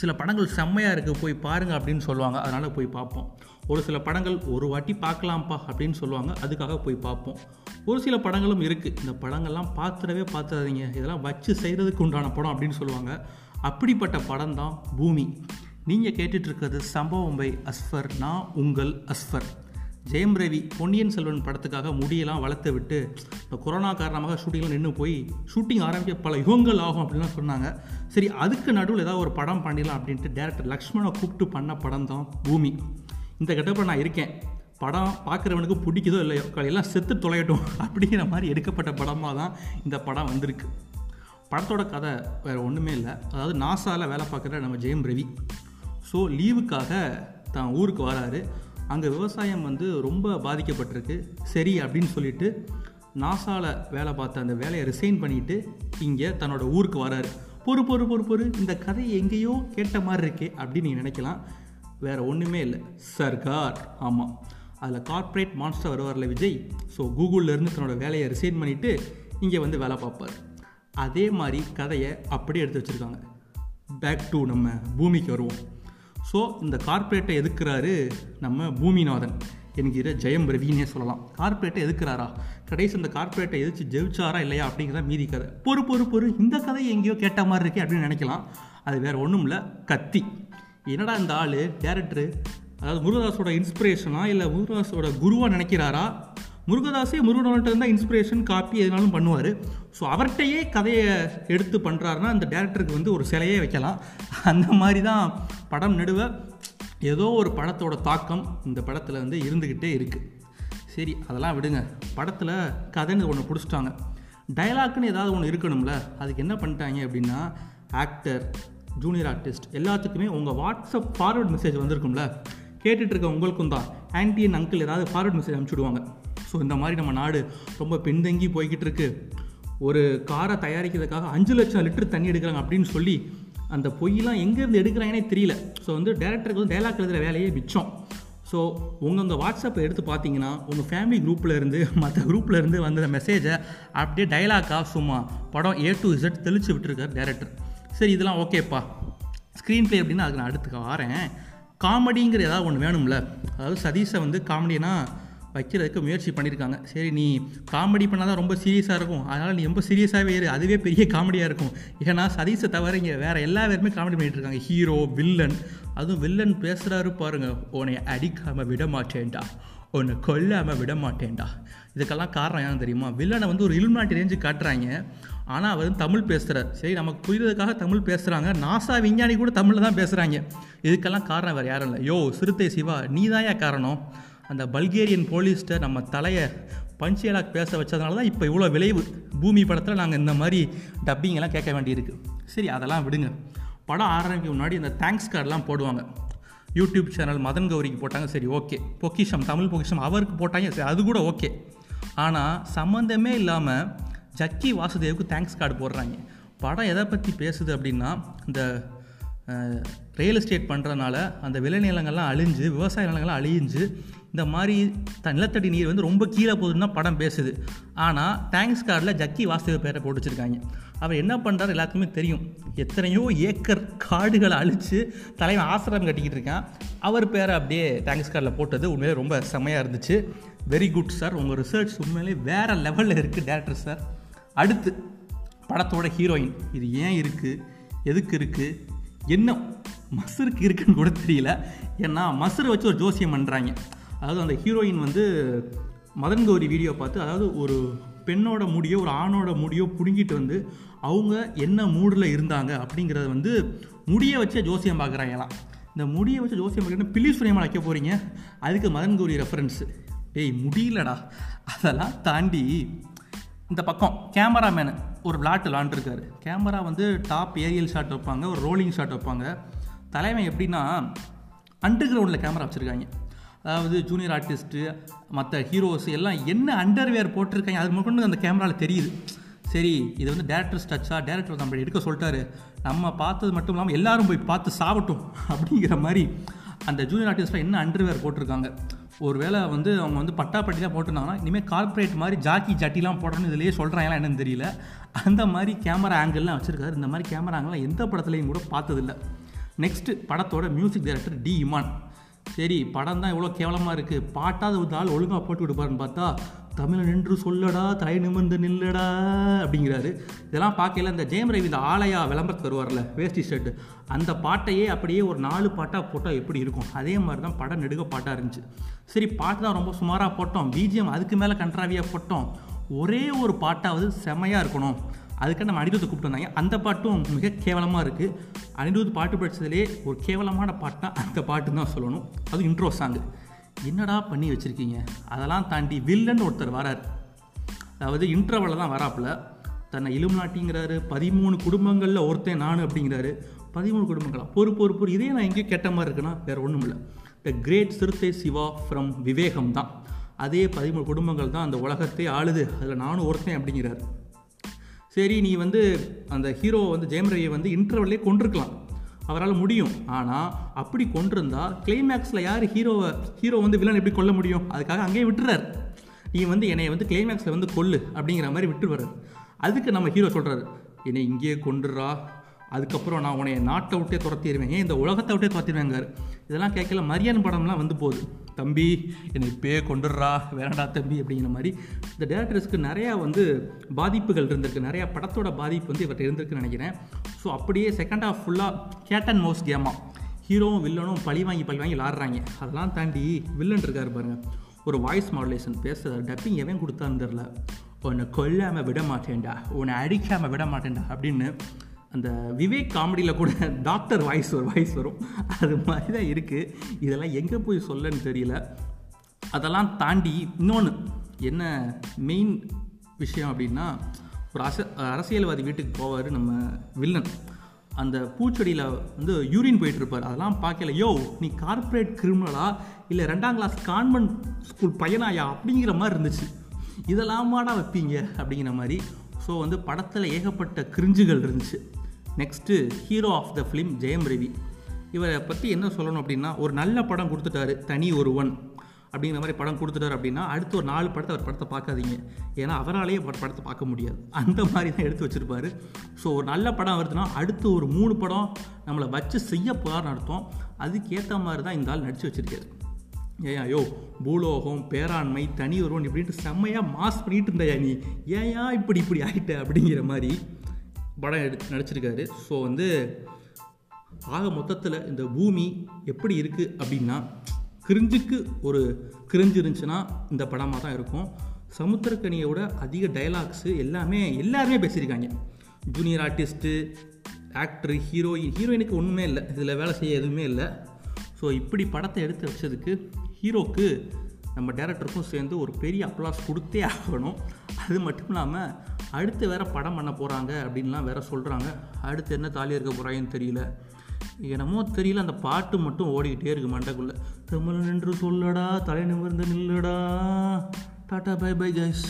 சில படங்கள் செம்மையாக இருக்குது போய் பாருங்க அப்படின்னு சொல்லுவாங்க. அதனால் போய் பார்ப்போம். ஒரு சில படங்கள் ஒரு வாட்டி பார்க்கலாம்ப்பா அப்படின்னு சொல்லுவாங்க. அதுக்காக போய் பார்ப்போம். ஒரு சில படங்களும் இருக்குது இந்த படங்கள்லாம் பார்த்துடவே பார்த்துடாதீங்க. இதெல்லாம் வச்சு செய்கிறதுக்கு உண்டான படம் அப்படின்னு சொல்லுவாங்க. அப்படிப்பட்ட படம் தான் பூமி. நீங்கள் கேட்டுட்ருக்கிறது சம்பவம் பை அஸ்ஃபர். நான் உங்கள் அஸ்ஃபர். ஜெயம் ரவி பொன்னியின் செல்வன் படத்துக்காக முடியெல்லாம் வளர்த்து விட்டு இந்த கொரோனா காரணமாக ஷூட்டிங்லாம் நின்று போய் ஷூட்டிங் ஆரம்பிக்க பல யுகங்கள் ஆகும் அப்படின்லாம் சொன்னாங்க. சரி அதுக்கு நடுவில் ஏதாவது ஒரு படம் பண்ணிடலாம் அப்படின்ட்டு டேரக்டர் லக்ஷ்மணை கூப்பிட்டு பண்ண படம் தான் பூமி. இந்த கட்டப்ப நான் இருக்கேன். படம் பார்க்குறவனுக்கு பிடிக்குதோ இல்லையோ எல்லாம் செத்து தொலையட்டும் அப்படிங்கிற மாதிரி எடுக்கப்பட்ட படமாக தான் இந்த படம் வந்திருக்கு. படத்தோட கதை வேறு ஒன்றுமே இல்லை. அதாவது நாசாவில் வேலை பார்க்குற நம்ம ஜெயம் ரவி. ஸோ லீவுக்காக தான் ஊருக்கு வராரு. அங்கே விவசாயம் வந்து ரொம்ப பாதிக்கப்பட்டிருக்கு. சரி அப்படின்னு சொல்லிட்டு நாசாவில் வேலை பார்த்த அந்த வேலையை ரிசைன் பண்ணிவிட்டு இங்கே தன்னோட ஊருக்கு வராரு. பொறு பொறு பொறு பொறு இந்த கதை எங்கேயோ கேட்ட மாதிரி இருக்கே அப்படின்னு நீங்கள் நினைக்கலாம். வேறு ஒன்றுமே இல்லை. சர்கார். ஆமாம் அதில் கார்ப்பரேட் மான்ஸ்டர் வருவார்ல விஜய். ஸோ கூகுளிலேருந்து தன்னோட வேலையை ரிசைன் பண்ணிவிட்டு இங்கே வந்து வேலை பார்ப்பார். அதே மாதிரி கதையை அப்படியே எடுத்து வச்சுருக்காங்க. பேக் டு நம்ம பூமிக்கு வருவோம். ஸோ இந்த கார்ப்பரேட்டை எதுக்குறாரு? நம்ம பூமிநாதன் என்கிற ஜெயம் ரவினே சொல்லலாம். கார்ப்பரேட்டை எதுக்குறாரா? கடைசி இந்த கார்ப்பரேட்டை எதிர்த்து ஜெயிச்சாரா இல்லையா அப்படிங்கிறத மீதி கதை. பொறு பொறு பொறு. இந்த கதை எங்கேயோ கேட்ட மாதிரி இருக்கே அப்படின்னு நினைக்கலாம். அது வேறு ஒன்றும் இல்லை கத்தி. என்னடா இந்த ஆள்? டேரக்டரு அதாவது முருகதாஸோட இன்ஸ்பிரேஷனா இல்லை முருகதாஸோட குருவாக நினைக்கிறாரா? முருகதாஸே முருகனோட இருந்தால் இன்ஸ்பிரேஷன் காப்பி எதுனாலும் பண்ணுவார். ஸோ அவர்கிட்டயே கதையை எடுத்து பண்ணுறாருன்னா அந்த டேரக்டருக்கு வந்து ஒரு சிலையே வைக்கலாம். அந்த மாதிரி தான் படம் நடுவ ஏதோ ஒரு படத்தோட தாக்கம் இந்த படத்தில் வந்து இருந்துக்கிட்டே இருக்குது சரி அதெல்லாம் விடுங்க. படத்தில் கதைன்னு ஒன்று பிடிச்சிட்டாங்க. டைலாக்னு ஏதாவது ஒன்று இருக்கணும்ல அதுக்கு என்ன பண்ணிட்டாங்க அப்படின்னா ஆக்டர் ஜூனியர் ஆர்டிஸ்ட் எல்லாத்துக்குமே உங்கள் வாட்ஸ்அப் ஃபார்வர்ட் மெசேஜ் வந்திருக்கும்ல. கேட்டுட்டு இருக்க உங்களுக்கும் தான். ஆன்டி அண்ட் அங்கிள் ஏதாவது ஃபார்வர்ட் மெசேஜ் அனுப்பிச்சுடுவாங்க. ஸோ இந்த மாதிரி நம்ம நாடு ரொம்ப பின்தங்கி போய்கிட்டு இருக்கு ஒரு காரை தயாரிக்கிறதுக்காக அஞ்சு லட்சம் லிட்டர் தண்ணி எடுக்கிறாங்க அப்படின்னு சொல்லி அந்த பொய்யெலாம் எங்கேருந்து எடுக்கிறாங்கன்னே தெரியல. ஸோ வந்து டேரக்டருக்கு வந்து டைலாக் எழுதுகிற வேலையே மிச்சம். ஸோ உங்கள் உங்கள் வாட்ஸ்அப்பை எடுத்து பார்த்தீங்கன்னா உங்கள் ஃபேமிலி குரூப்பில் இருந்து மற்ற குரூப்பில் இருந்து வந்த மெசேஜை அப்படியே டைலாக்காக சும்மா படம் ஏ டு இசட் தெளிச்சு விட்டுருக்கார் டேரக்டர் சரி இதெல்லாம் ஓகேப்பா ஸ்க்ரீன் ப்ளே அப்படின்னா அதுக்கு நான் அடுத்து வரேன். காமெடிங்கிற ஏதாவது ஒன்று வேணும்ல. அதாவது சதீஷை வந்து காமெடினா வைக்கிறதுக்கு முயற்சி பண்ணியிருக்காங்க. சரி நீ காமெடி பண்ணால் தான் ரொம்ப சீரியஸாக இருக்கும். அதனால் நீ ரொம்ப சீரியஸாகவே இரு. அதுவே பெரிய காமெடியாக இருக்கும். ஏன்னா சதீஷை தவிர இங்கே வேறு எல்லா பேருமே காமெடி பண்ணிகிட்டு இருக்காங்க ஹீரோ வில்லன் அதுவும் வில்லன் பேசுகிறாரு பாருங்கள் உன்னை அடிக்காமல் விட மாட்டேன்டா கொல்லாமல் விட மாட்டேன்டா இதுக்கெல்லாம் காரணம் ஏன்னு தெரியுமா? வில்லனை வந்து ஒரு இலுமினாட்டி ரேஞ்சு காட்டுறாங்க. ஆனால் அவர் வந்து தமிழ் பேசுகிறார் சரி நமக்கு புரியுறதுக்காக தமிழ் பேசுகிறாங்க நாசா விஞ்ஞானி கூட தமிழில் தான் பேசுகிறாங்க இதுக்கெல்லாம் காரணம் வேறு யாரும் இல்லை. யோ சிறுத்தை சிவா நீ தான் காரணம்? அந்த பல்கேரியன் போலீஸ்ட்டை நம்ம தலையை பஞ்சியலாக் பேச வச்சதுனால தான் இப்போ இவ்வளோ விளைவு. பூமி படத்தில் நாங்கள் இந்த மாதிரி டப்பிங்கெல்லாம் கேட்க வேண்டியிருக்கு. சரி அதெல்லாம் விடுங்க. படம் ஆரம்பிக்க முன்னாடி இந்த தேங்க்ஸ் கார்டெலாம் போடுவாங்க. யூடியூப் சேனல் மதன் கௌரிக்கு போட்டாங்க. சரி ஓகே. பொக்கிஷம் தமிழ் பொக்கிஷம் அவருக்கு போட்டாங்க. சரி அது கூட ஓகே. ஆனால் சம்மந்தமே இல்லாமல் ஜக்கி வாசுதேவுக்கு தேங்க்ஸ் கார்டு போடுறாங்க. படம் எதை பற்றி பேசுது அப்படின்னா இந்த ரியல் எஸ்டேட் பண்ணுறதுனால அந்த விளைநிலங்கள்லாம் அழிஞ்சு விவசாய நிலங்கள்லாம் அழிஞ்சு இந்த மாதிரி த நிலத்தடி நீர் வந்து ரொம்ப கீழே போகுதுன்னா படம் பேசுது. ஆனால் தேங்க்ஸ் கார்டில் ஜக்கி வாசுதேவ பேரை போட்டு வச்சுருக்காங்க அவர் என்ன பண்ணுறாரு எல்லாத்துக்குமே தெரியும். எத்தனையோ ஏக்கர் காடுகளை அழித்து தலைவன் ஆசிரமம் கட்டிக்கிட்டு இருக்கான். அவர் பேரை அப்படியே தேங்க்ஸ் கார்டில் போட்டது உண்மையிலே ரொம்ப செம்மையாக இருந்துச்சு. வெரி குட் சார் உங்கள் ரிசர்ச் உண்மையிலே வேறு லெவலில் இருக்குது டேரக்டர் சார் அடுத்து படத்தோட ஹீரோயின் இது ஏன் இருக்குது எதுக்கு இருக்குது என்ன மசருக்கு இருக்குன்னு கூட தெரியல. ஏன்னா மசரை வச்சு ஒரு ஜோசியம் பண்ணுறாங்க அதாவது அந்த ஹீரோயின் வந்து மதன் கௌரி வீடியோ பார்த்து அதாவது ஒரு பெண்ணோட முடியோ ஒரு ஆணோட முடியோ பிடுங்கிட்டு வந்து அவங்க என்ன மூடில் இருந்தாங்க அப்படிங்கிறத வந்து முடியை வச்சே ஜோசியம் பார்க்குறாங்களாம் இந்த முடியை வச்சு ஜோசியம் பார்க்குறேன்னு பில்லி சுனியமாக வைக்க போகிறீங்க அதுக்கு மதன் கௌரி ரெஃபரன்ஸு டேய் முடியலடா. அதெல்லாம் தாண்டி இந்த பக்கம் கேமராமேனு ஒரு விளாட்டு விளாண்டுருக்காரு கேமரா வந்து டாப் ஏரியல் ஷாட் வைப்பாங்க ஒரு ரோலிங் ஷாட் வைப்பாங்க. தலைவன் எப்படின்னா அண்டர் கிரவுண்டில் கேமரா வச்சுருக்காங்க. அதாவது ஜூனியர் ஆர்டிஸ்ட்டு மற்ற ஹீரோஸ் எல்லாம் என்ன அண்டர்வேர் போட்டிருக்காங்க அது மட்டும் அந்த கேமராவில் தெரியுது. சரி இது வந்து டேரக்டர்ஸ் டச்சா டேரக்டர் நம்ம எடுக்க சொல்லிட்டாரு. நம்ம பார்த்தது மட்டும் இல்லாமல் எல்லாரும் போய் பார்த்து சாப்பிட்டோம் அப்படிங்கிற மாதிரி அந்த ஜூனியர் ஆர்டிஸ்ட்டில் என்ன அண்டர்வேர் போட்டிருக்காங்க. ஒருவேளை வந்து அவங்க வந்து பட்டாப்பட்டிலாம் போட்டிருந்தாங்கன்னா இனிமேல் கார்ப்பரேட் மாதிரி ஜாக்கி ஜட்டிலாம் போடணும்னு இதிலேயே சொல்கிறாங்களா என்னன்னு தெரியல. அந்த மாதிரி கேமரா ஆங்கிள்லாம் வச்சுருக்காரு. இந்த மாதிரி கேமரா ஆங்கிள்லாம் எந்த படத்துலையும் கூட பார்த்ததில்ல. நெக்ஸ்ட்டு படத்தோட மியூசிக் டைரக்டர் டி இமான் சரி படம் தான் இவ்வளோ கேவலமாக இருக்குது பாட்டாவது ஒரு ஆள் ஒழுங்காக போட்டு விடுப்பாருன்னு பார்த்தா தமிழ் நின்று சொல்லடா தலை நிமிர்ந்து நில்லடா அப்படிங்கிறாரு. இதெல்லாம் பார்க்கல இந்த ஜெயம் ரவி இந்த ஆலயா விளம்பரத்துக்கு வருவார்ல வேஷ்டி ஷர்ட் அந்த பாட்டையே அப்படியே ஒரு நாலு பாட்டாக போட்டால் எப்படி இருக்கும்? அதே மாதிரி தான் படம் நெடுக பாட்டாக இருந்துச்சு. சரி பாட்டு தான் ரொம்ப சுமாராக போட்டோம். பிஜிஎம் அதுக்கு மேலே கண்ட்ராவியாக போட்டோம். ஒரே ஒரு பாட்டாவது செமையாக இருக்கணும். அதுக்காக நம்ம அனிருத்தை கூப்பிட்டு வந்தாங்க. அந்த பாட்டும் மிக கேவலமாக இருக்குது அனிருத் பாட்டு படித்ததுலே ஒரு கேவலமான பாட்டுனா அந்த பாட்டு தான் சொல்லணும். அது இன்ட்ரோ சாங்கு என்னடா பண்ணி வச்சுருக்கீங்க? அதெல்லாம் தாண்டி வில்லன் ஒருத்தர் வரார். அதாவது இன்ட்ரவலில் தான் வராப்புல. தன்னை இலும்நாட்டிங்கிறாரு பதிமூணு குடும்பங்களில் ஒருத்தன் நான் அப்படிங்கிறாரு. பதிமூணு குடும்பங்களா? பொறு பொறு பொறு. இதே நான் எங்கேயும் கேட்ட மாதிரி இருக்குன்னா வேறு ஒன்றும் இல்லை. The great Siruthai Siva from விவேகம் தான். அதே பதிமூணு குடும்பங்கள் தான் அந்த உலகத்தை ஆளுது. அதில் நானும் ஒருத்தன் அப்படிங்கிறாரு. சரி நீ வந்து அந்த ஹீரோ வந்து ஜெயம் ரவியை வந்து இன்டர்வல்லே கொண்டிருக்கலாம் அவரால் முடியும். ஆனால் அப்படி கொண்டிருந்தா கிளைமேக்ஸில் யார் ஹீரோவை ஹீரோ வந்து வில்லன் எப்படி கொல்ல முடியும்? அதுக்காக அங்கேயே விட்டுறார். நீ வந்து என்னை வந்து கிளைமேக்ஸில் வந்து கொல்லு அப்படிங்கிற மாதிரி விட்டுருவாரு. அதுக்கு நம்ம ஹீரோ சொல்கிறாரு என்னை இங்கேயே கொண்டுடுறா அதுக்கப்புறம் நான் உன்னை நாட்டை விட்டே துரத்திடுவேன். ஏன் இந்த உலகத்தை விட்டே துரத்திடுவேங்காரு இதெல்லாம் கேட்கல மரியான் படம்லாம் வந்து போகுது. தம்பி என்னை இப்பயே கொண்டுடுறா வேணடா தம்பி அப்படிங்கிற மாதிரி. இந்த டேரக்டர்ஸ்க்கு நிறையா வந்து பாதிப்புகள் இருந்திருக்கு. நிறையா படத்தோட பாதிப்பு வந்து இவர்கிட்ட இருந்திருக்குன்னு நினைக்கிறேன். ஸோ அப்படியே செகண்ட் ஹாஃப் ஃபுல்லாக கேட் அண்ட் மோஸ்ட் கேமாக ஹீரோவும் வில்லனும் பழி வாங்கி பழி வாங்கி விளாட்றாங்க. அதெல்லாம் தாண்டி வில்லன் இருக்கார் பாருங்கள் ஒரு வாய்ஸ் மாடுலேஷன் பேசுகிறார் டப்பிங் எவன் கொடுத்தான்னு தெரில உன்னை கொல்லாமல் விட மாட்டேன்டா. உன்னை அடிக்காமல் விட மாட்டேன்டா. அப்படின்னு அந்த விவேக் காமெடியில் கூட டாக்டர் வாய்ஸ் ஒரு வாய்ஸ் வரும். அது மாதிரி தான் இருக்குது இதெல்லாம் எங்கே போய் சொல்லன்னு தெரியல. அதெல்லாம் தாண்டி இன்னொன்று என்ன மெயின் விஷயம் அப்படின்னா ஒரு அச அரசியல்வாதி வீட்டுக்கு போவார் நம்ம வில்லன். அந்த பூச்செடியில் வந்து யூரின் போயிட்டுருப்பார். அதெல்லாம் பார்க்கல யோ நீ கார்ப்பரேட் கிரிமினலா இல்லை ரெண்டாம் கிளாஸ் கான்வென்ட் ஸ்கூல் பையனாயா? அப்படிங்கிற மாதிரி இருந்துச்சு. இதெல்லாமாடா வைப்பீங்க? அப்படிங்கிற மாதிரி. ஸோ வந்து படத்தில் ஏகப்பட்ட கிரிஞ்சுகள் இருந்துச்சு. Next hero of the film Jayam Ravi இவரை பற்றி என்ன சொல்லணும் அப்படின்னா ஒரு நல்ல படம் கொடுத்துட்டாரு தனி ஒருவன் அப்படிங்கிற மாதிரி படம் கொடுத்துட்டாரு அப்படின்னா அடுத்து ஒரு நாலு படத்தை அவர் படத்தை பார்க்காதீங்க. ஏன்னா அவராலேயே ஒரு படத்தை பார்க்க முடியாது. அந்த மாதிரி தான் எடுத்து வச்சுருப்பாரு. ஸோ ஒரு நல்ல படம் வருதுன்னா அடுத்து ஒரு மூணு படம் நம்மளை வச்சு செய்ய போகிறார்னு அர்த்தம். அதுக்கேற்ற மாதிரி தான் இந்த ஆள் நடித்து வச்சுருக்காரு. ஏன் ஐயோ பூலோகம் பேராண்மை தனி ஒருவன் இப்படின்ட்டு செம்மையாக மாஸ் பண்ணிட்டு இருந்தாயா நீ? ஏன் இப்படி இப்படி ஆகிட்ட அப்படிங்கிற மாதிரி படம் எடு நடிச்சிருக்காரு. ஸோ வந்து ஆக மொத்தத்தில் இந்த பூமி எப்படி இருக்குது அப்படின்னா கிரிஞ்சுக்கு ஒரு கிரிஞ்சு இருந்துச்சுன்னா இந்த படமாக தான் இருக்கும். சமுத்திரக்கனியோட அதிக டைலாக்ஸு எல்லாமே எல்லாருமே பேசியிருக்காங்க. ஜூனியர் ஆர்டிஸ்ட்டு ஆக்டர் ஹீரோயின் ஹீரோயினுக்கு ஒன்றுமே இல்லை. இதில் வேலை செய்ய எதுவுமே இல்லை. ஸோ இப்படி படத்தை எடுத்து வச்சதுக்கு ஹீரோக்கு நம்ம டேரக்டருக்கும் சேர்ந்து ஒரு பெரிய அப்ளாஸ் கொடுத்தே ஆகணும். அது மட்டும் இல்லாமல் அடுத்து வேறு படம் பண்ண போகிறாங்க அப்படின்லாம் வேற சொல்கிறாங்க அடுத்து என்ன தாலி இருக்க போகிறாங்கன்னு தெரியல. என்னமோ தெரியல அந்த பாட்டு மட்டும் ஓடிக்கிட்டே இருக்குது மண்டைக்குள்ளே. தமிழ் நின்று சொல்லடா தலை நிமிர்ந்து நில்லடா டாட்டா பை பை கைஸ்